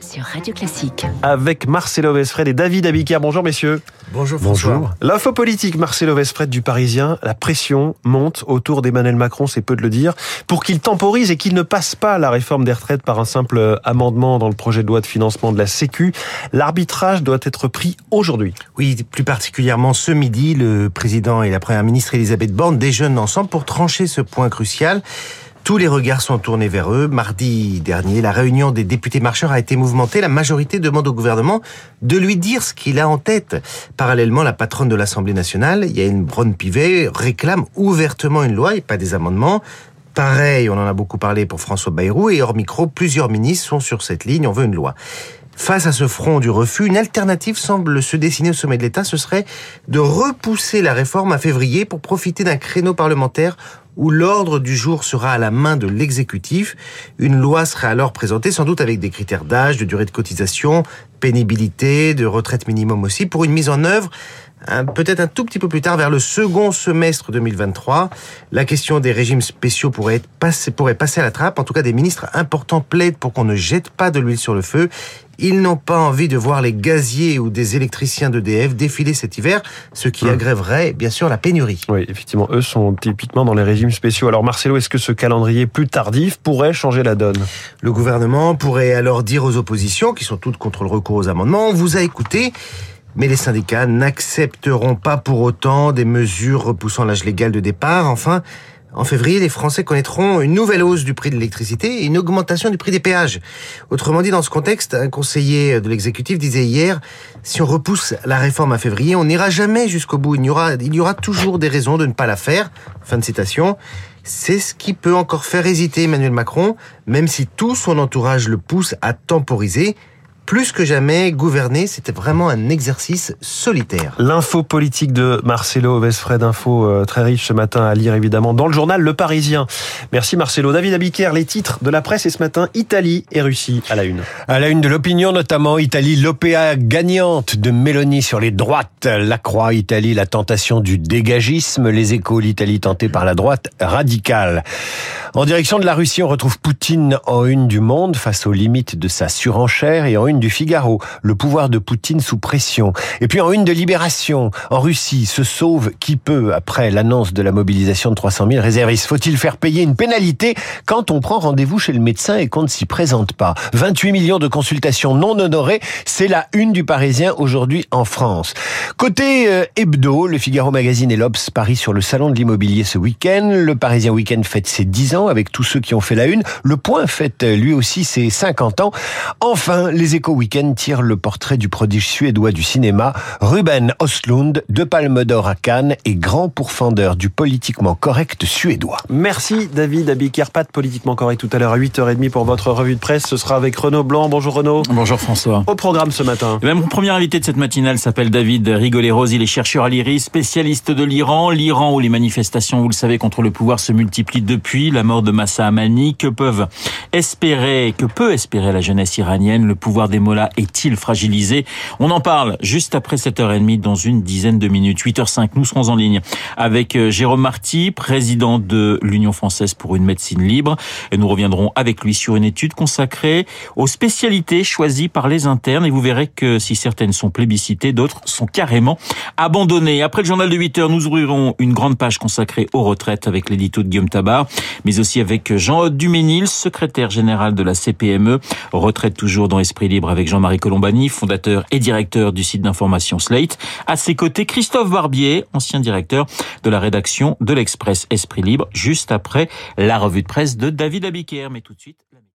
sur Radio Classique. Avec Marcelo Vesfred et David Abiker. Bonjour messieurs. Bonjour François. Bonjour. L'info politique, Marcelo Vesfred du Parisien. La pression monte autour d'Emmanuel Macron, c'est peu de le dire, pour qu'il temporise et qu'il ne passe pas la réforme des retraites par un simple amendement dans le projet de loi de financement de la Sécu. L'arbitrage doit être pris aujourd'hui. Oui, plus particulièrement ce midi, le président et la première ministre Elisabeth Borne déjeunent ensemble pour trancher ce point crucial. Tous les regards sont tournés vers eux. Mardi dernier, la réunion des députés marcheurs a été mouvementée. La majorité demande au gouvernement de lui dire ce qu'il a en tête. Parallèlement, la patronne de l'Assemblée nationale, Yael Braun-Pivet, réclame ouvertement une loi et pas des amendements. Pareil, on en a beaucoup parlé pour François Bayrou et hors micro, plusieurs ministres sont sur cette ligne. On veut une loi. Face à ce front du refus, une alternative semble se dessiner au sommet de l'État. Ce serait de repousser la réforme à février pour profiter d'un créneau parlementaire où l'ordre du jour sera à la main de l'exécutif. Une loi serait alors présentée sans doute avec des critères d'âge, de durée de cotisation, pénibilité, de retraite minimum aussi, pour une mise en œuvre peut-être un tout petit peu plus tard, vers le second semestre 2023. La question des régimes spéciaux pourrait, être pourrait passer à la trappe. En tout cas, des ministres importants plaident pour qu'on ne jette pas de l'huile sur le feu. Ils n'ont pas envie de voir les gaziers ou des électriciens d'EDF défiler cet hiver, ce qui mmh. aggraverait bien sûr la pénurie. Oui, effectivement, eux sont typiquement dans les régimes spéciaux. Alors Marcelo, est-ce que ce calendrier plus tardif pourrait changer la donne? Le gouvernement pourrait alors dire aux oppositions, qui sont toutes contre le recours aux amendements, on vous a écouté, mais les syndicats n'accepteront pas pour autant des mesures repoussant l'âge légal de départ. Enfin, en février, les Français connaîtront une nouvelle hausse du prix de l'électricité et une augmentation du prix des péages. Autrement dit, dans ce contexte, un conseiller de l'exécutif disait hier, si on repousse la réforme à février, on n'ira jamais jusqu'au bout. Il y aura, toujours des raisons de ne pas la faire. Fin de citation. C'est ce qui peut encore faire hésiter Emmanuel Macron, même si tout son entourage le pousse à temporiser plus que jamais, gouverner, c'était vraiment un exercice solitaire. L'info politique de Marcelo Vesfred, info euh, très riche ce matin à lire évidemment dans le journal Le Parisien. Merci Marcelo. David Abiker, les titres de la presse et ce matin, Italie et Russie à la une. À la une de l'opinion notamment, Italie, l'OPA gagnante de Mélanie sur les droites. La Croix, Italie, la tentation du dégagisme. Les échos, l'Italie tentée par la droite radicale. En direction de la Russie, on retrouve Poutine en une du monde face aux limites de sa surenchère et en une du Figaro, le pouvoir de Poutine sous pression. Et puis en une de Libération, en Russie, se sauve qui peut après l'annonce de la mobilisation de 300 000 réservistes. Faut-il faire payer une pénalité quand on prend rendez-vous chez le médecin et qu'on ne s'y présente pas? 28 millions de consultations non honorées, c'est la une du Parisien aujourd'hui en France. Côté euh, hebdo, le Figaro Magazine et l'Obs Paris sur le salon de l'immobilier ce week-end. Le Parisien Week-end fête ses 10 ans avec tous ceux qui ont fait la une. Le Point fête lui aussi ses 50 ans. Enfin, les échos week-end tire le portrait du prodige suédois du cinéma, Ruben Östlund, de Palme d'Or à Cannes et grand pourfendeur du politiquement correct suédois. Merci David Abikerpat, politiquement correct tout à l'heure à 8h30 pour votre revue de presse. Ce sera avec Renaud Blanc. Bonjour Renaud. Bonjour François. Au programme ce matin. Eh ben, mon premier invité de cette matinale s'appelle David Rigoleros. Il est chercheur à l'IRIS, spécialiste de l'Iran. L'Iran où les manifestations, vous le savez, contre le pouvoir se multiplient depuis la mort de Massa Amani. Que peuvent espérer, que peut espérer la jeunesse iranienne? Le pouvoir des Mollahs est-il fragilisé On en parle juste après 7h30 dans une dizaine de minutes. 8h05, nous serons en ligne avec euh, Jérôme Marty, président de l'Union française pour une médecine libre. Et nous reviendrons avec lui sur une étude consacrée aux spécialités choisies par les internes. Et vous verrez que si certaines sont plébiscitées, d'autres sont carrément abandonnées. Après le journal de 8h, nous ouvrirons une grande page consacrée aux retraites avec l'édito de Guillaume Tabar, mais aussi avec Jean-Aude Duménil, secrétaire général de la CPME. Retraite toujours dans Esprit Avec Jean-Marie Colombani, fondateur et directeur du site d'information Slate. À ses côtés, Christophe Barbier, ancien directeur de la rédaction de l'Express Esprit Libre, juste après la revue de presse de David Abiker. Mais tout de suite,